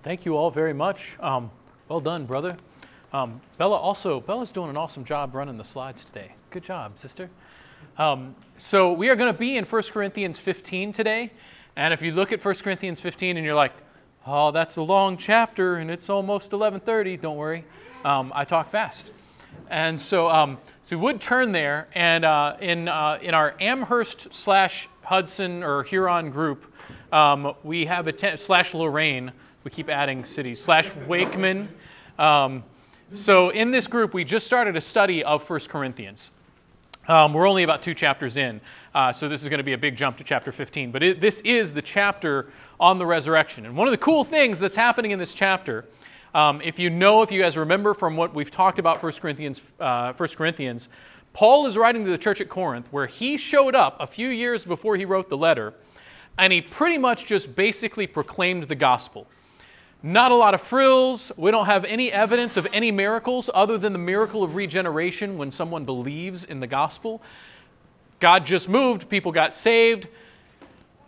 Well, thank you all very much. Um, well done, brother. Um, Bella also, Bella's doing an awesome job running the slides today. Good job, sister. Um, so we are going to be in 1 Corinthians 15 today. And if you look at 1 Corinthians 15 and you're like, oh, that's a long chapter and it's almost 11:30, don't worry. Um, I talk fast. And so, um, so we would turn there, and uh, in uh, in our Amherst slash Hudson or Huron group, um, we have a ten, slash Lorain. We keep adding cities slash Wakeman. Um, so in this group, we just started a study of 1 Corinthians. Um, we're only about two chapters in, uh, so this is going to be a big jump to chapter 15. But it, this is the chapter on the resurrection. And one of the cool things that's happening in this chapter, um, if you know, if you guys remember from what we've talked about 1 Corinthians, uh, 1 Corinthians, Paul is writing to the church at Corinth where he showed up a few years before he wrote the letter, and he pretty much just basically proclaimed the gospel. Not a lot of frills. We don't have any evidence of any miracles other than the miracle of regeneration when someone believes in the gospel. God just moved, people got saved.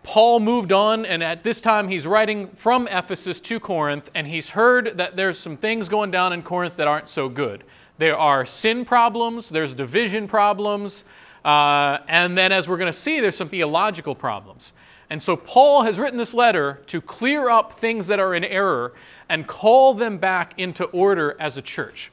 Paul moved on, and at this time he's writing from Ephesus to Corinth, and he's heard that there's some things going down in Corinth that aren't so good. There are sin problems, there's division problems, uh, and then as we're going to see, there's some theological problems. And so Paul has written this letter to clear up things that are in error and call them back into order as a church.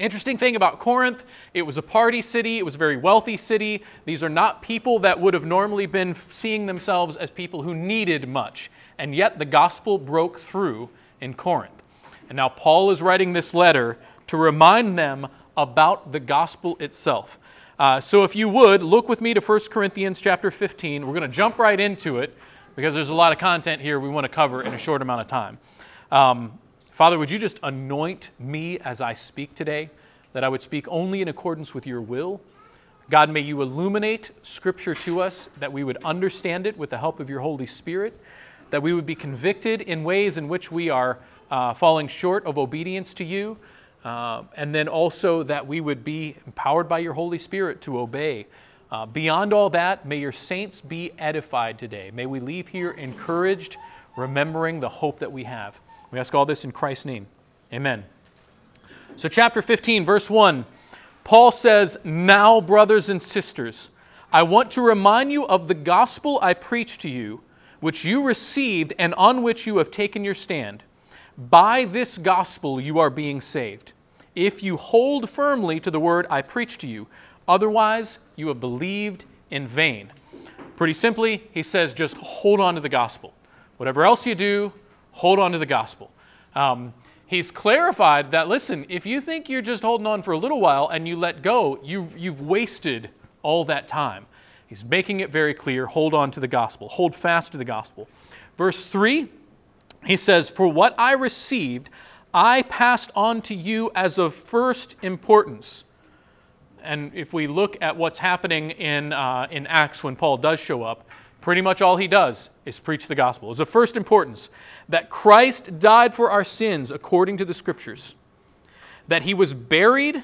Interesting thing about Corinth, it was a party city, it was a very wealthy city. These are not people that would have normally been seeing themselves as people who needed much. And yet the gospel broke through in Corinth. And now Paul is writing this letter to remind them about the gospel itself. Uh, so if you would, look with me to 1 Corinthians chapter 15. We're going to jump right into it because there's a lot of content here we want to cover in a short amount of time. Um, Father, would you just anoint me as I speak today, that I would speak only in accordance with your will? God, may you illuminate Scripture to us, that we would understand it with the help of your Holy Spirit, that we would be convicted in ways in which we are uh, falling short of obedience to you, uh, and then also that we would be empowered by your Holy Spirit to obey. Uh, beyond all that, may your saints be edified today. May we leave here encouraged, remembering the hope that we have. We ask all this in Christ's name. Amen. So, chapter 15, verse 1, Paul says, Now, brothers and sisters, I want to remind you of the gospel I preached to you, which you received and on which you have taken your stand. By this gospel you are being saved, if you hold firmly to the word I preach to you. Otherwise, you have believed in vain. Pretty simply, he says, just hold on to the gospel. Whatever else you do, hold on to the gospel. Um, he's clarified that listen, if you think you're just holding on for a little while and you let go, you, you've wasted all that time. He's making it very clear hold on to the gospel, hold fast to the gospel. Verse 3, he says, For what I received, I passed on to you as of first importance. And if we look at what's happening in, uh, in Acts when Paul does show up, Pretty much all he does is preach the gospel. It's of first importance that Christ died for our sins according to the scriptures, that he was buried,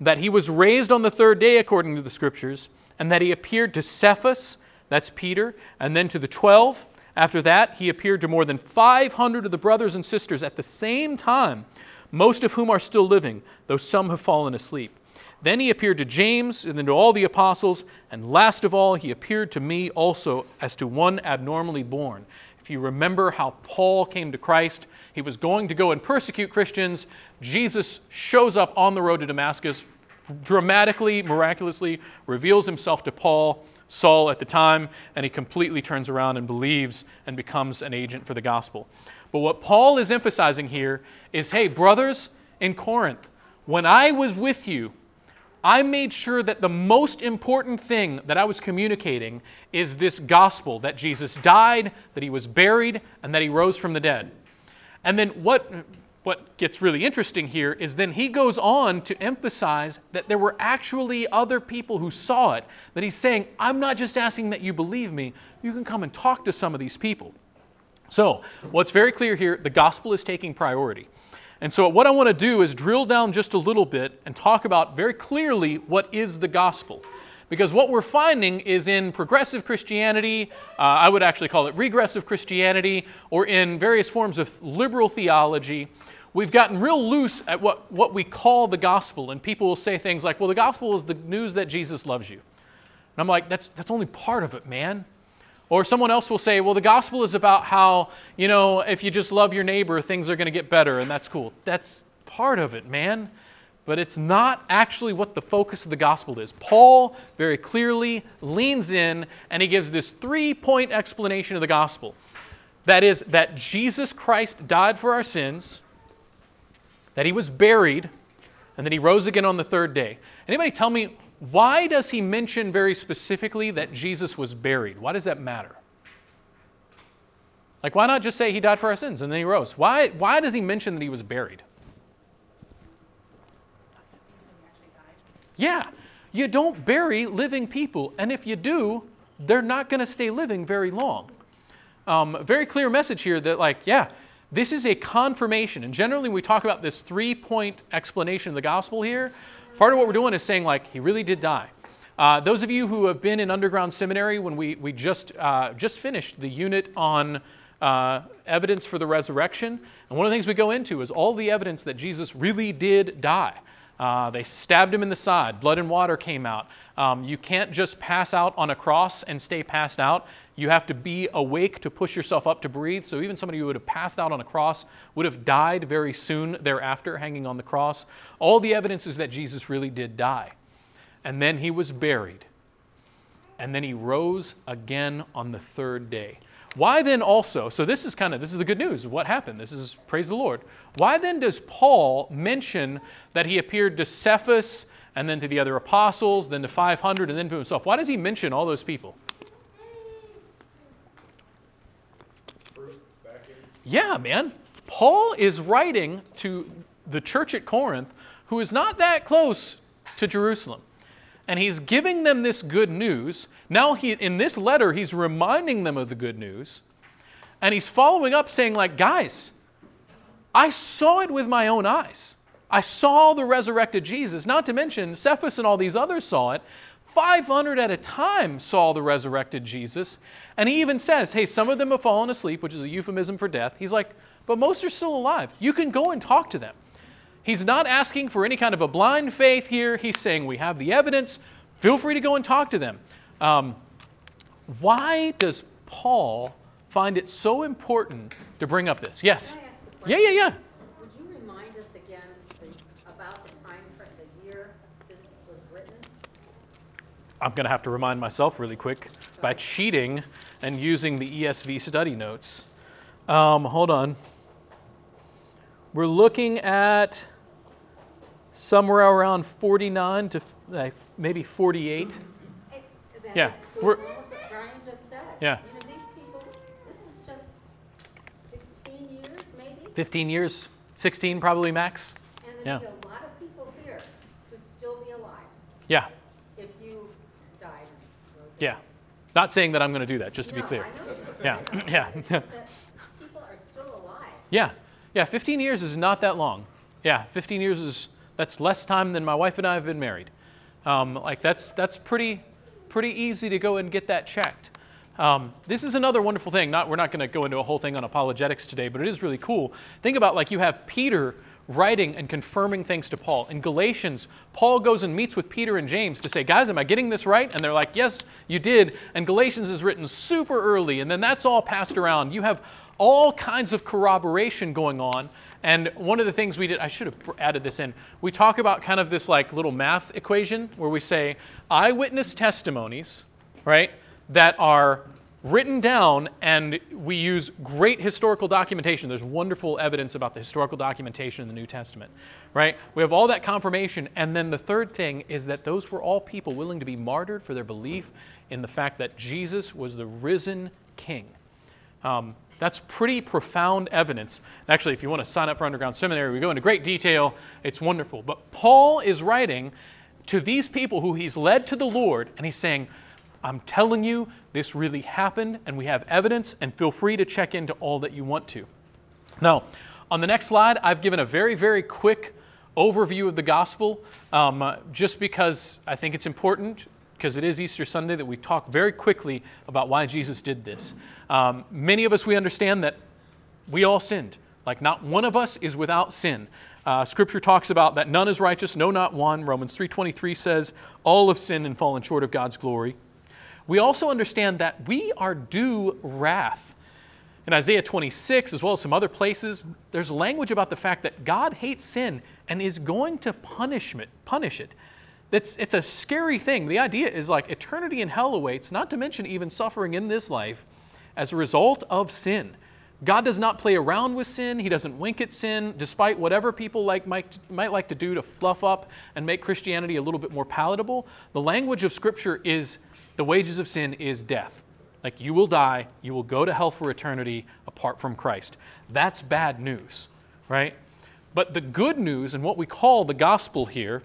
that he was raised on the third day according to the scriptures, and that he appeared to Cephas, that's Peter, and then to the twelve. After that, he appeared to more than 500 of the brothers and sisters at the same time, most of whom are still living, though some have fallen asleep. Then he appeared to James and then to all the apostles, and last of all, he appeared to me also as to one abnormally born. If you remember how Paul came to Christ, he was going to go and persecute Christians. Jesus shows up on the road to Damascus, dramatically, miraculously reveals himself to Paul, Saul at the time, and he completely turns around and believes and becomes an agent for the gospel. But what Paul is emphasizing here is hey, brothers in Corinth, when I was with you, I made sure that the most important thing that I was communicating is this gospel that Jesus died, that he was buried, and that he rose from the dead. And then what, what gets really interesting here is then he goes on to emphasize that there were actually other people who saw it. That he's saying, I'm not just asking that you believe me, you can come and talk to some of these people. So, what's very clear here the gospel is taking priority. And so, what I want to do is drill down just a little bit and talk about very clearly what is the gospel. Because what we're finding is in progressive Christianity, uh, I would actually call it regressive Christianity, or in various forms of liberal theology, we've gotten real loose at what, what we call the gospel. And people will say things like, well, the gospel is the news that Jesus loves you. And I'm like, that's, that's only part of it, man. Or someone else will say, well, the gospel is about how, you know, if you just love your neighbor, things are going to get better, and that's cool. That's part of it, man. But it's not actually what the focus of the gospel is. Paul very clearly leans in and he gives this three point explanation of the gospel. That is, that Jesus Christ died for our sins, that he was buried, and that he rose again on the third day. Anybody tell me why does he mention very specifically that Jesus was buried? Why does that matter? Like, why not just say he died for our sins and then he rose? Why, why does he mention that he was buried? Yeah, you don't bury living people. And if you do, they're not going to stay living very long. Um, very clear message here that, like, yeah, this is a confirmation. And generally, when we talk about this three point explanation of the gospel here. Part of what we're doing is saying, like, he really did die. Uh, those of you who have been in underground seminary, when we, we just, uh, just finished the unit on uh, evidence for the resurrection, and one of the things we go into is all the evidence that Jesus really did die. Uh, they stabbed him in the side. Blood and water came out. Um, you can't just pass out on a cross and stay passed out. You have to be awake to push yourself up to breathe. So even somebody who would have passed out on a cross would have died very soon thereafter, hanging on the cross. All the evidence is that Jesus really did die. And then he was buried. And then he rose again on the third day. Why then also, so this is kind of, this is the good news of what happened. This is, praise the Lord. Why then does Paul mention that he appeared to Cephas and then to the other apostles, then to 500, and then to himself? Why does he mention all those people? Yeah, man. Paul is writing to the church at Corinth who is not that close to Jerusalem and he's giving them this good news. Now, he, in this letter, he's reminding them of the good news. And he's following up saying, like, guys, I saw it with my own eyes. I saw the resurrected Jesus. Not to mention, Cephas and all these others saw it. 500 at a time saw the resurrected Jesus. And he even says, hey, some of them have fallen asleep, which is a euphemism for death. He's like, but most are still alive. You can go and talk to them. He's not asking for any kind of a blind faith here. He's saying, We have the evidence. Feel free to go and talk to them. Um, why does Paul find it so important to bring up this? Yes? Yeah, yeah, yeah. Would you remind us again the, about the time frame, the year this was written? I'm going to have to remind myself really quick by cheating and using the ESV study notes. Um, hold on. We're looking at somewhere around 49 to uh, maybe 48. yeah, we're, Brian just said. Yeah. You know, people, this is just 15 years, maybe. 15 years, 16 probably max. And yeah. a lot of people here could still be alive. Yeah. If you died. Yeah. Not saying that I'm going to do that, just to be clear. Yeah. Yeah. people are still alive. Yeah. Yeah. 15 years is not that long. Yeah. 15 years is that's less time than my wife and I have been married. Um, like that's that's pretty pretty easy to go and get that checked. Um, this is another wonderful thing. Not we're not going to go into a whole thing on apologetics today, but it is really cool. Think about like you have Peter writing and confirming things to Paul. In Galatians, Paul goes and meets with Peter and James to say, Guys, am I getting this right? And they're like, Yes, you did. And Galatians is written super early, and then that's all passed around. You have all kinds of corroboration going on. And one of the things we did, I should have added this in. We talk about kind of this like little math equation where we say eyewitness testimonies, right, that are written down and we use great historical documentation. There's wonderful evidence about the historical documentation in the New Testament, right? We have all that confirmation. And then the third thing is that those were all people willing to be martyred for their belief in the fact that Jesus was the risen king. Um, that's pretty profound evidence. Actually, if you want to sign up for Underground Seminary, we go into great detail. It's wonderful. But Paul is writing to these people who he's led to the Lord, and he's saying, I'm telling you, this really happened, and we have evidence, and feel free to check into all that you want to. Now, on the next slide, I've given a very, very quick overview of the gospel, um, just because I think it's important because it is Easter Sunday, that we talk very quickly about why Jesus did this. Um, many of us, we understand that we all sinned. Like, not one of us is without sin. Uh, scripture talks about that none is righteous, no, not one. Romans 3.23 says, all have sinned and fallen short of God's glory. We also understand that we are due wrath. In Isaiah 26, as well as some other places, there's language about the fact that God hates sin and is going to punish it. Punish it. It's, it's a scary thing. The idea is like eternity in hell awaits, not to mention even suffering in this life as a result of sin. God does not play around with sin. He doesn't wink at sin, despite whatever people like might, might like to do to fluff up and make Christianity a little bit more palatable. The language of Scripture is the wages of sin is death. Like you will die, you will go to hell for eternity apart from Christ. That's bad news, right? But the good news and what we call the gospel here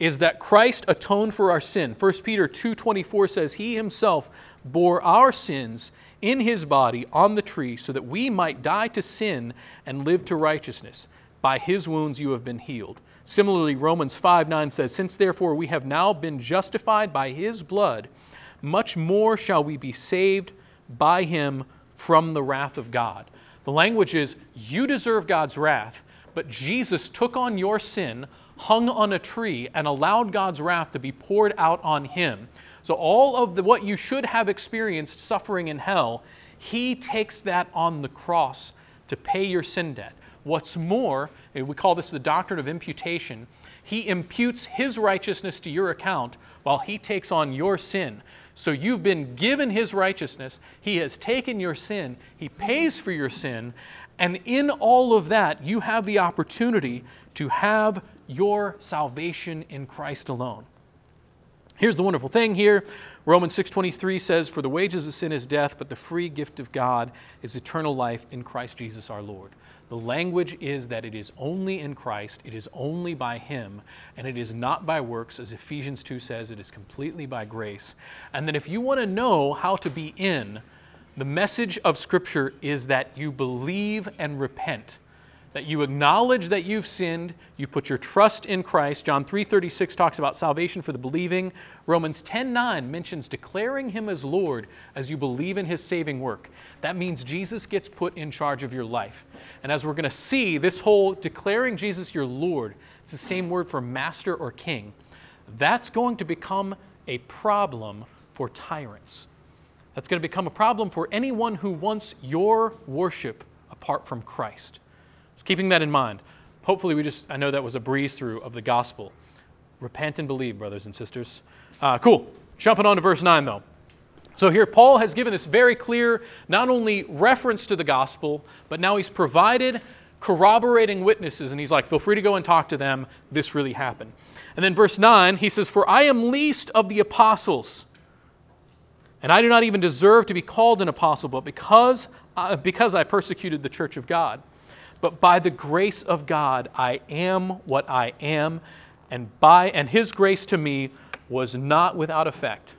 is that Christ atoned for our sin. 1 Peter 2:24 says he himself bore our sins in his body on the tree so that we might die to sin and live to righteousness. By his wounds you have been healed. Similarly, Romans 5:9 says, Since therefore we have now been justified by his blood, much more shall we be saved by him from the wrath of God. The language is, You deserve God's wrath, but Jesus took on your sin, hung on a tree, and allowed God's wrath to be poured out on him. So, all of the, what you should have experienced suffering in hell, he takes that on the cross to pay your sin debt. What's more, we call this the doctrine of imputation. He imputes his righteousness to your account while he takes on your sin. So you've been given his righteousness. He has taken your sin. He pays for your sin. And in all of that, you have the opportunity to have your salvation in Christ alone. Here's the wonderful thing here. Romans 6:23 says, "For the wages of sin is death, but the free gift of God is eternal life in Christ Jesus our Lord." The language is that it is only in Christ, it is only by him, and it is not by works as Ephesians 2 says, it is completely by grace. And then if you want to know how to be in, the message of scripture is that you believe and repent that you acknowledge that you've sinned, you put your trust in Christ. John 3:36 talks about salvation for the believing. Romans 10:9 mentions declaring him as Lord as you believe in his saving work. That means Jesus gets put in charge of your life. And as we're going to see, this whole declaring Jesus your Lord, it's the same word for master or king. That's going to become a problem for tyrants. That's going to become a problem for anyone who wants your worship apart from Christ. Keeping that in mind, hopefully we just, I know that was a breeze through of the gospel. Repent and believe, brothers and sisters. Uh, cool. Jumping on to verse 9, though. So here, Paul has given this very clear, not only reference to the gospel, but now he's provided corroborating witnesses, and he's like, feel free to go and talk to them. This really happened. And then verse 9, he says, For I am least of the apostles, and I do not even deserve to be called an apostle, but because, uh, because I persecuted the church of God. But by the grace of God, I am what I am, and by and his grace to me was not without effect.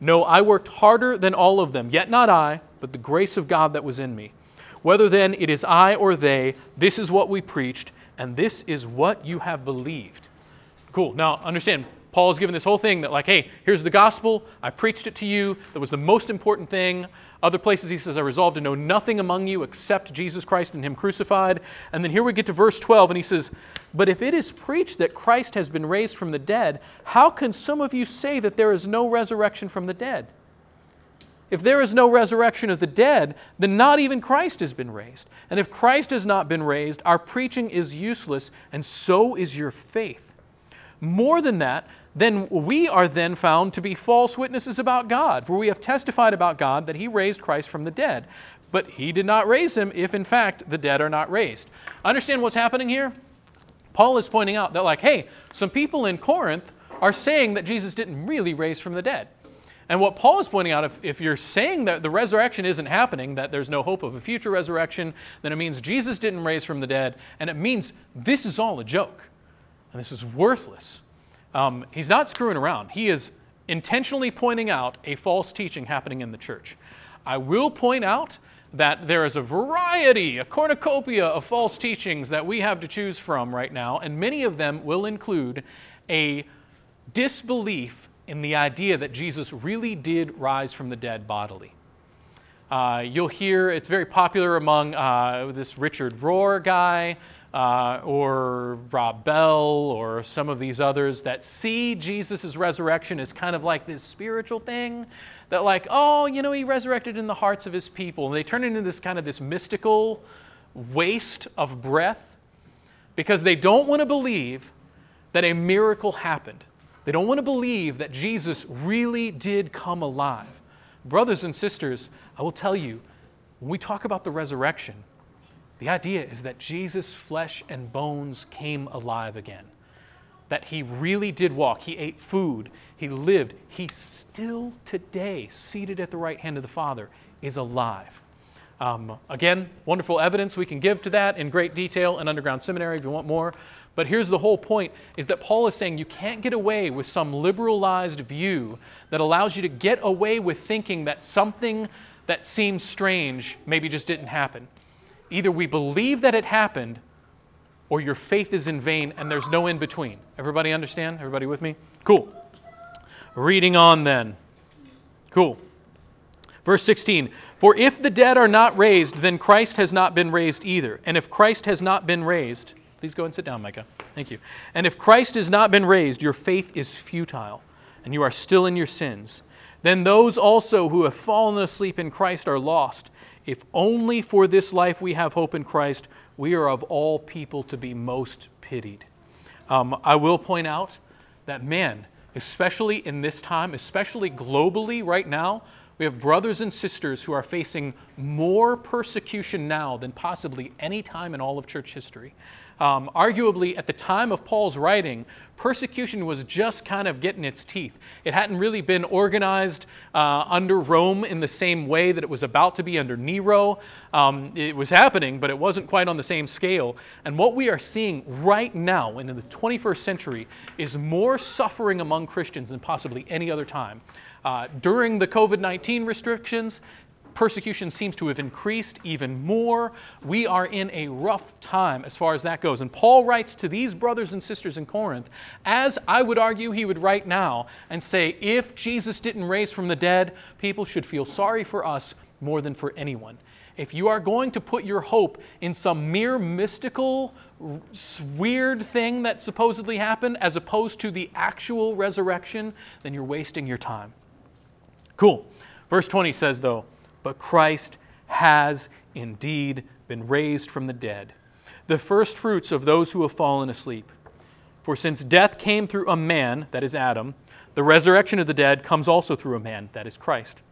No, I worked harder than all of them, yet not I, but the grace of God that was in me. Whether then it is I or they, this is what we preached, and this is what you have believed. Cool. Now, understand, Paul is given this whole thing that, like, hey, here's the gospel. I preached it to you. That was the most important thing. Other places he says, I resolved to know nothing among you except Jesus Christ and Him crucified. And then here we get to verse 12, and he says, But if it is preached that Christ has been raised from the dead, how can some of you say that there is no resurrection from the dead? If there is no resurrection of the dead, then not even Christ has been raised. And if Christ has not been raised, our preaching is useless, and so is your faith. More than that, then we are then found to be false witnesses about God, for we have testified about God that he raised Christ from the dead. But he did not raise him if, in fact, the dead are not raised. Understand what's happening here? Paul is pointing out that, like, hey, some people in Corinth are saying that Jesus didn't really raise from the dead. And what Paul is pointing out, if, if you're saying that the resurrection isn't happening, that there's no hope of a future resurrection, then it means Jesus didn't raise from the dead, and it means this is all a joke. And this is worthless. Um, he's not screwing around. He is intentionally pointing out a false teaching happening in the church. I will point out that there is a variety, a cornucopia of false teachings that we have to choose from right now, and many of them will include a disbelief in the idea that Jesus really did rise from the dead bodily. Uh, you'll hear it's very popular among uh, this Richard Rohr guy uh, or Rob Bell or some of these others that see Jesus' resurrection as kind of like this spiritual thing that like oh you know he resurrected in the hearts of his people. And they turn into this kind of this mystical waste of breath because they don't want to believe that a miracle happened. They don't want to believe that jesus really did come alive. Brothers and sisters i will tell you when we talk about the resurrection the idea is that jesus flesh and bones came alive again that he really did walk. He ate food. He lived. He still today, seated at the right hand of the Father, is alive. Um, again, wonderful evidence we can give to that in great detail in Underground Seminary if you want more. But here's the whole point is that Paul is saying you can't get away with some liberalized view that allows you to get away with thinking that something that seems strange maybe just didn't happen. Either we believe that it happened or your faith is in vain and there's no in between. Everybody understand? Everybody with me? Cool. Reading on then. Cool. Verse 16 For if the dead are not raised, then Christ has not been raised either. And if Christ has not been raised, please go and sit down, Micah. Thank you. And if Christ has not been raised, your faith is futile, and you are still in your sins. Then those also who have fallen asleep in Christ are lost. If only for this life we have hope in Christ, we are of all people to be most pitied. Um, I will point out that, man, especially in this time, especially globally right now, we have brothers and sisters who are facing more persecution now than possibly any time in all of church history. Um, arguably, at the time of Paul's writing, persecution was just kind of getting its teeth. It hadn't really been organized uh, under Rome in the same way that it was about to be under Nero. Um, it was happening, but it wasn't quite on the same scale. And what we are seeing right now in the 21st century is more suffering among Christians than possibly any other time. Uh, during the COVID 19 restrictions, persecution seems to have increased even more. We are in a rough time as far as that goes. And Paul writes to these brothers and sisters in Corinth, as I would argue he would write now, and say, if Jesus didn't raise from the dead, people should feel sorry for us more than for anyone. If you are going to put your hope in some mere mystical, weird thing that supposedly happened as opposed to the actual resurrection, then you're wasting your time. Cool. Verse 20 says, though, but Christ has indeed been raised from the dead, the first fruits of those who have fallen asleep. For since death came through a man, that is Adam, the resurrection of the dead comes also through a man, that is Christ.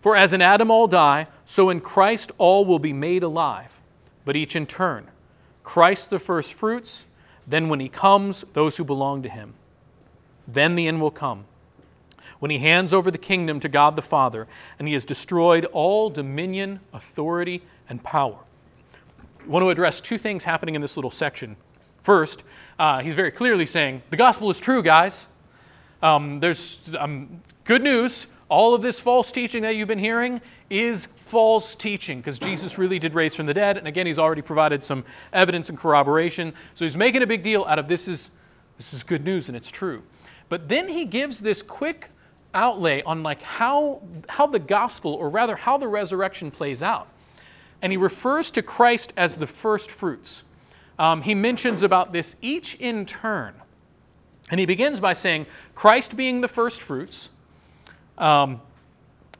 For as in Adam all die, so in Christ all will be made alive, but each in turn. Christ the first fruits, then when he comes, those who belong to him. Then the end will come when he hands over the kingdom to God the Father, and he has destroyed all dominion, authority, and power. I want to address two things happening in this little section. First, uh, he's very clearly saying, The gospel is true, guys. Um, there's um, good news. All of this false teaching that you've been hearing is false teaching because Jesus really did raise from the dead. And again, he's already provided some evidence and corroboration. So he's making a big deal out of this is, this is good news and it's true. But then he gives this quick outlay on like how how the gospel or rather how the resurrection plays out. And he refers to christ as the first fruits. Um, he mentions about this each in turn. And he begins by saying christ being the first fruits um,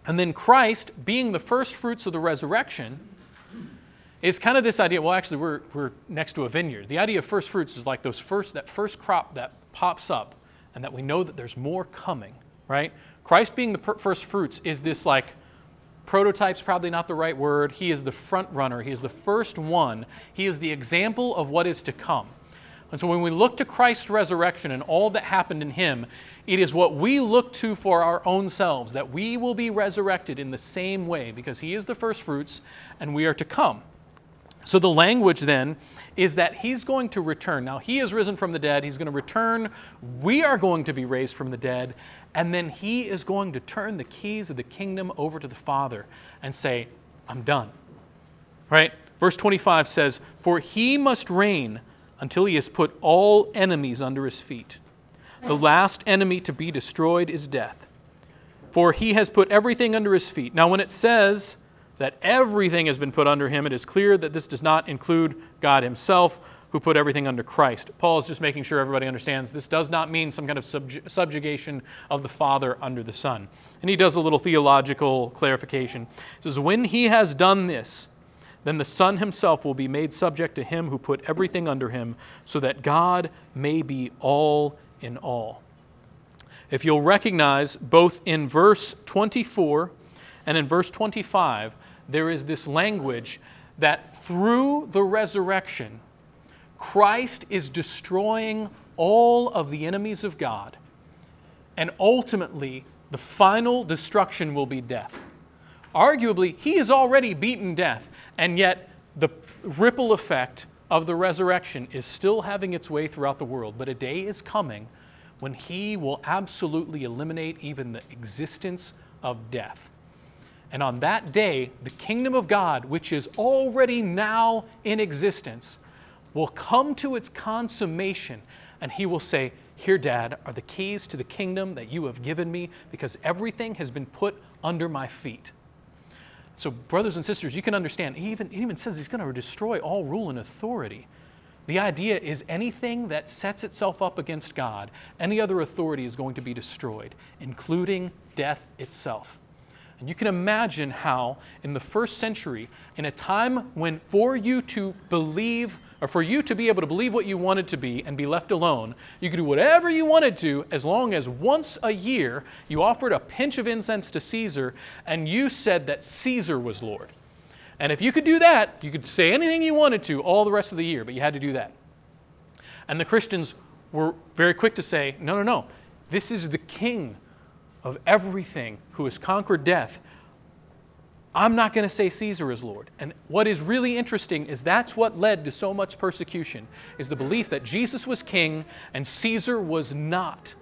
and then christ being the first fruits of the resurrection is kind of this idea well actually we're, we're next to a vineyard. The idea of first fruits is like those first that first crop that pops up and that we know that there's more coming right? Christ being the per- first fruits is this like prototype's probably not the right word. He is the front runner. He is the first one. He is the example of what is to come. And so when we look to Christ's resurrection and all that happened in him, it is what we look to for our own selves, that we will be resurrected in the same way, because he is the first fruits and we are to come. So the language then is that he's going to return. Now, he is risen from the dead. He's going to return. We are going to be raised from the dead. And then he is going to turn the keys of the kingdom over to the Father and say, I'm done. Right? Verse 25 says, For he must reign until he has put all enemies under his feet. The last enemy to be destroyed is death. For he has put everything under his feet. Now, when it says that everything has been put under him, it is clear that this does not include God himself, who put everything under Christ. Paul is just making sure everybody understands this does not mean some kind of subjugation of the Father under the Son. And he does a little theological clarification. He says, When he has done this, then the Son himself will be made subject to him who put everything under him, so that God may be all in all. If you'll recognize, both in verse 24 and in verse 25, there is this language that through the resurrection, Christ is destroying all of the enemies of God. And ultimately, the final destruction will be death. Arguably, he has already beaten death, and yet the ripple effect of the resurrection is still having its way throughout the world. But a day is coming when he will absolutely eliminate even the existence of death. And on that day, the kingdom of God, which is already now in existence, will come to its consummation, and he will say, Here, Dad, are the keys to the kingdom that you have given me, because everything has been put under my feet. So, brothers and sisters, you can understand, he even, he even says he's going to destroy all rule and authority. The idea is anything that sets itself up against God, any other authority is going to be destroyed, including death itself. And you can imagine how, in the first century, in a time when for you to believe, or for you to be able to believe what you wanted to be and be left alone, you could do whatever you wanted to as long as once a year you offered a pinch of incense to Caesar and you said that Caesar was Lord. And if you could do that, you could say anything you wanted to all the rest of the year, but you had to do that. And the Christians were very quick to say, no, no, no. This is the king of everything who has conquered death, I'm not going to say Caesar is Lord. And what is really interesting is that's what led to so much persecution is the belief that Jesus was king and Caesar was not.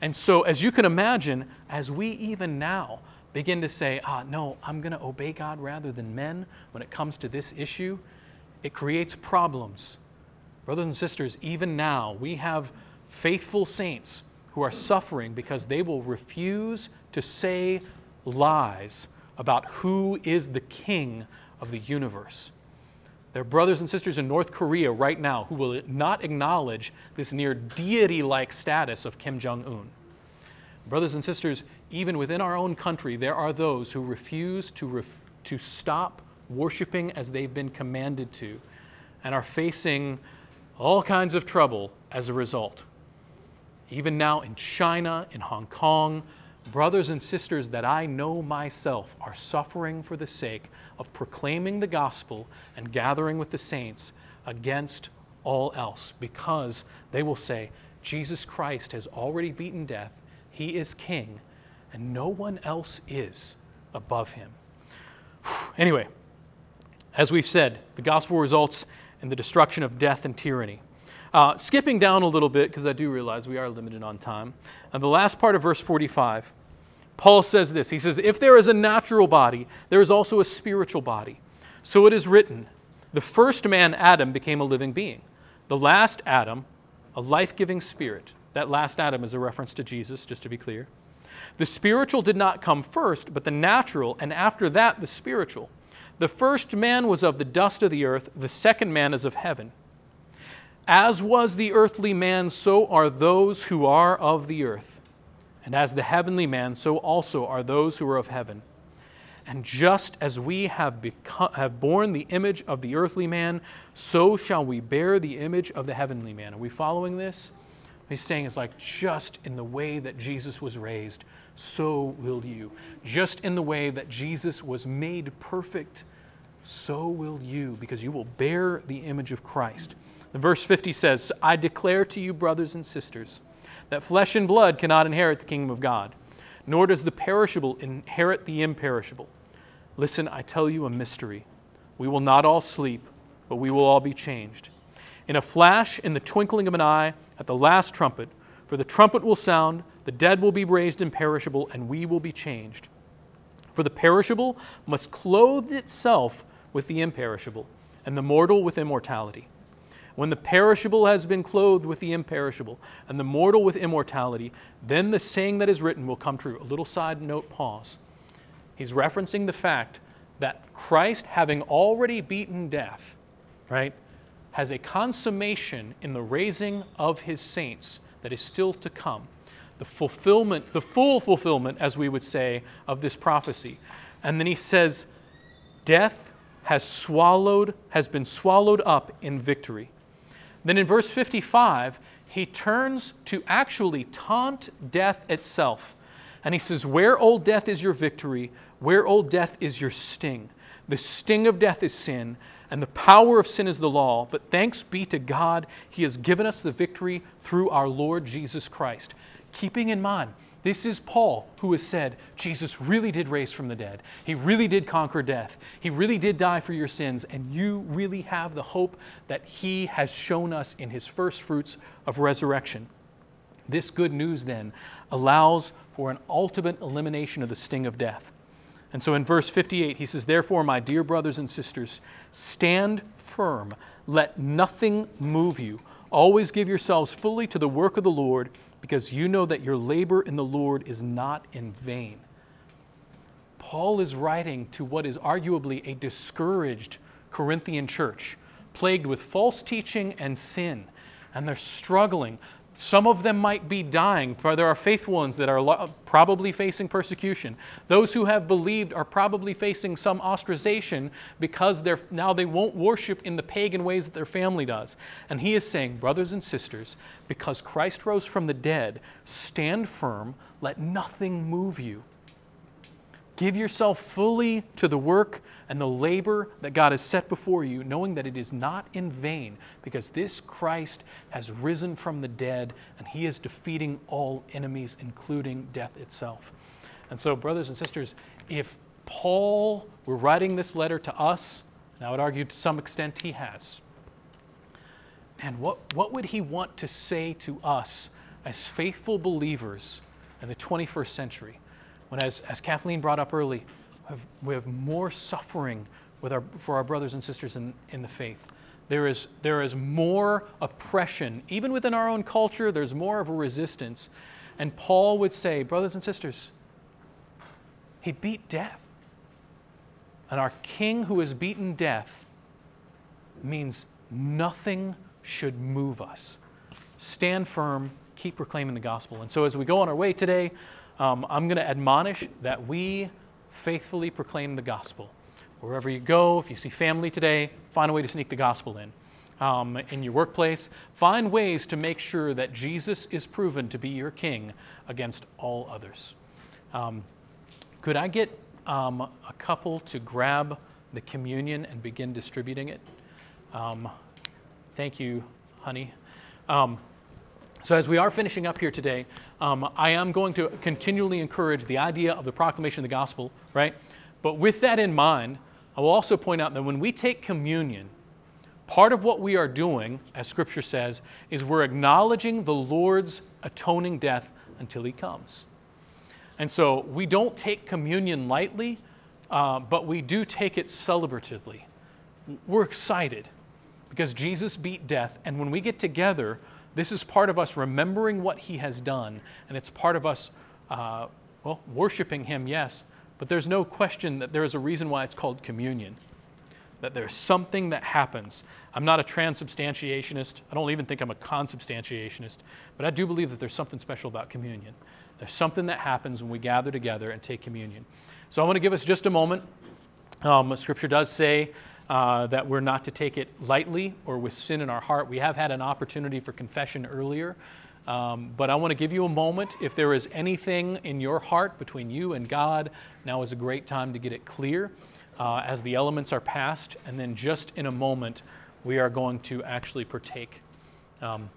And so as you can imagine, as we even now begin to say, "Ah, no, I'm going to obey God rather than men when it comes to this issue," it creates problems. Brothers and sisters, even now we have faithful saints who are suffering because they will refuse to say lies about who is the king of the universe. There are brothers and sisters in North Korea right now who will not acknowledge this near deity like status of Kim Jong un. Brothers and sisters, even within our own country, there are those who refuse to, ref- to stop worshiping as they've been commanded to and are facing all kinds of trouble as a result. Even now in China, in Hong Kong, brothers and sisters that I know myself are suffering for the sake of proclaiming the gospel and gathering with the saints against all else because they will say, Jesus Christ has already beaten death, he is king, and no one else is above him. Anyway, as we've said, the gospel results in the destruction of death and tyranny. Uh, skipping down a little bit, because I do realize we are limited on time. And the last part of verse 45, Paul says this He says, If there is a natural body, there is also a spiritual body. So it is written, the first man, Adam, became a living being. The last Adam, a life giving spirit. That last Adam is a reference to Jesus, just to be clear. The spiritual did not come first, but the natural, and after that, the spiritual. The first man was of the dust of the earth, the second man is of heaven. As was the earthly man, so are those who are of the earth. And as the heavenly man, so also are those who are of heaven. And just as we have, become, have borne the image of the earthly man, so shall we bear the image of the heavenly man. Are we following this? He's saying it's like just in the way that Jesus was raised, so will you. Just in the way that Jesus was made perfect, so will you, because you will bear the image of Christ. Verse 50 says, I declare to you, brothers and sisters, that flesh and blood cannot inherit the kingdom of God, nor does the perishable inherit the imperishable. Listen, I tell you a mystery. We will not all sleep, but we will all be changed. In a flash, in the twinkling of an eye, at the last trumpet, for the trumpet will sound, the dead will be raised imperishable, and we will be changed. For the perishable must clothe itself with the imperishable, and the mortal with immortality. When the perishable has been clothed with the imperishable, and the mortal with immortality, then the saying that is written will come true. A little side note pause. He's referencing the fact that Christ, having already beaten death, right, has a consummation in the raising of his saints that is still to come. The fulfillment, the full fulfillment, as we would say, of this prophecy. And then he says, Death has swallowed, has been swallowed up in victory. Then in verse 55, he turns to actually taunt death itself. And he says, Where, old death, is your victory? Where, old death, is your sting? The sting of death is sin, and the power of sin is the law. But thanks be to God, He has given us the victory through our Lord Jesus Christ. Keeping in mind, this is Paul who has said, Jesus really did raise from the dead. He really did conquer death. He really did die for your sins, and you really have the hope that He has shown us in His first fruits of resurrection. This good news then allows for an ultimate elimination of the sting of death. And so in verse 58, he says, Therefore, my dear brothers and sisters, stand firm. Let nothing move you. Always give yourselves fully to the work of the Lord, because you know that your labor in the Lord is not in vain. Paul is writing to what is arguably a discouraged Corinthian church, plagued with false teaching and sin. And they're struggling. Some of them might be dying, there are faithful ones that are probably facing persecution. Those who have believed are probably facing some ostracization because now they won't worship in the pagan ways that their family does. And he is saying, brothers and sisters, because Christ rose from the dead, stand firm, let nothing move you. Give yourself fully to the work and the labor that God has set before you, knowing that it is not in vain, because this Christ has risen from the dead and he is defeating all enemies, including death itself. And so, brothers and sisters, if Paul were writing this letter to us, and I would argue to some extent he has, and what, what would he want to say to us as faithful believers in the 21st century? When, as, as Kathleen brought up early, we have, more suffering with our, for our brothers and sisters in, in the faith. There is, there is more oppression. Even within our own culture, there's more of a resistance. And Paul would say, brothers and sisters, he beat death. And our king who has beaten death means nothing should move us. Stand firm, keep proclaiming the gospel. And so as we go on our way today, um, I'm going to admonish that we faithfully proclaim the gospel. Wherever you go, if you see family today, find a way to sneak the gospel in. Um, in your workplace, find ways to make sure that Jesus is proven to be your king against all others. Um, could I get um, a couple to grab the communion and begin distributing it? Um, thank you, honey. So, as we are finishing up here today, um, I am going to continually encourage the idea of the proclamation of the gospel, right? But with that in mind, I will also point out that when we take communion, part of what we are doing, as Scripture says, is we're acknowledging the Lord's atoning death until He comes. And so we don't take communion lightly, uh, but we do take it celebratively. We're excited because Jesus beat death, and when we get together, this is part of us remembering what He has done, and it's part of us, uh, well, worshiping Him, yes, but there's no question that there is a reason why it's called communion. That there's something that happens. I'm not a transubstantiationist. I don't even think I'm a consubstantiationist. But I do believe that there's something special about communion. There's something that happens when we gather together and take communion. So I want to give us just a moment. Um, scripture does say uh, that we're not to take it lightly or with sin in our heart. We have had an opportunity for confession earlier, um, but I want to give you a moment. If there is anything in your heart between you and God, now is a great time to get it clear uh, as the elements are passed, and then just in a moment, we are going to actually partake. Um,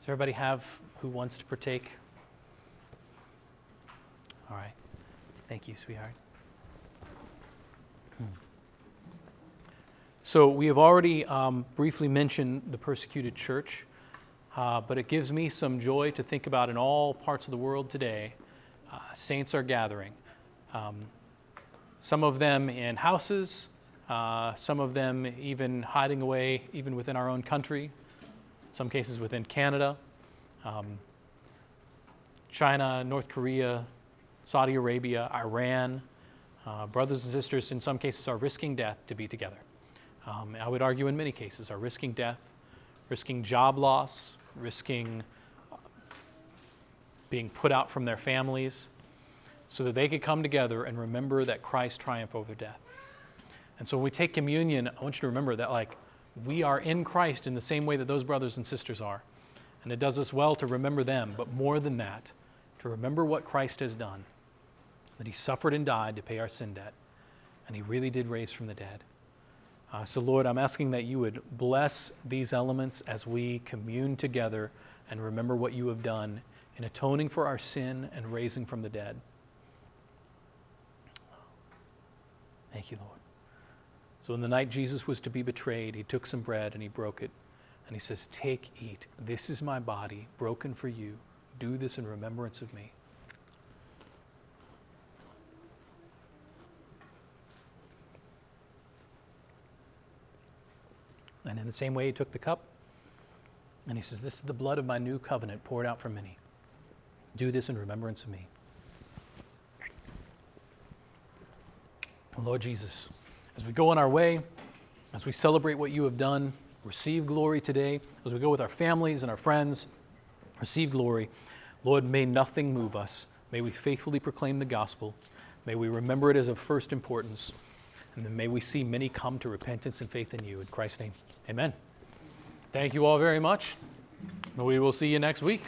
Does everybody have who wants to partake? All right. Thank you, sweetheart. Hmm. So, we have already um, briefly mentioned the persecuted church, uh, but it gives me some joy to think about in all parts of the world today, uh, saints are gathering. Um, some of them in houses, uh, some of them even hiding away, even within our own country, some cases within Canada, um, China, North Korea, Saudi Arabia, Iran. Uh, brothers and sisters, in some cases, are risking death to be together. Um, I would argue in many cases are risking death, risking job loss, risking uh, being put out from their families, so that they could come together and remember that Christ triumphed over death. And so when we take communion, I want you to remember that like we are in Christ in the same way that those brothers and sisters are. And it does us well to remember them, but more than that, to remember what Christ has done. That he suffered and died to pay our sin debt, and he really did raise from the dead. Uh, so, Lord, I'm asking that you would bless these elements as we commune together and remember what you have done in atoning for our sin and raising from the dead. Thank you, Lord. So, in the night Jesus was to be betrayed, he took some bread and he broke it. And he says, Take, eat. This is my body, broken for you. Do this in remembrance of me. And in the same way, he took the cup and he says, This is the blood of my new covenant poured out for many. Do this in remembrance of me. Lord Jesus, as we go on our way, as we celebrate what you have done, receive glory today. As we go with our families and our friends, receive glory. Lord, may nothing move us. May we faithfully proclaim the gospel. May we remember it as of first importance. And then may we see many come to repentance and faith in you. In Christ's name, amen. Thank you all very much. We will see you next week.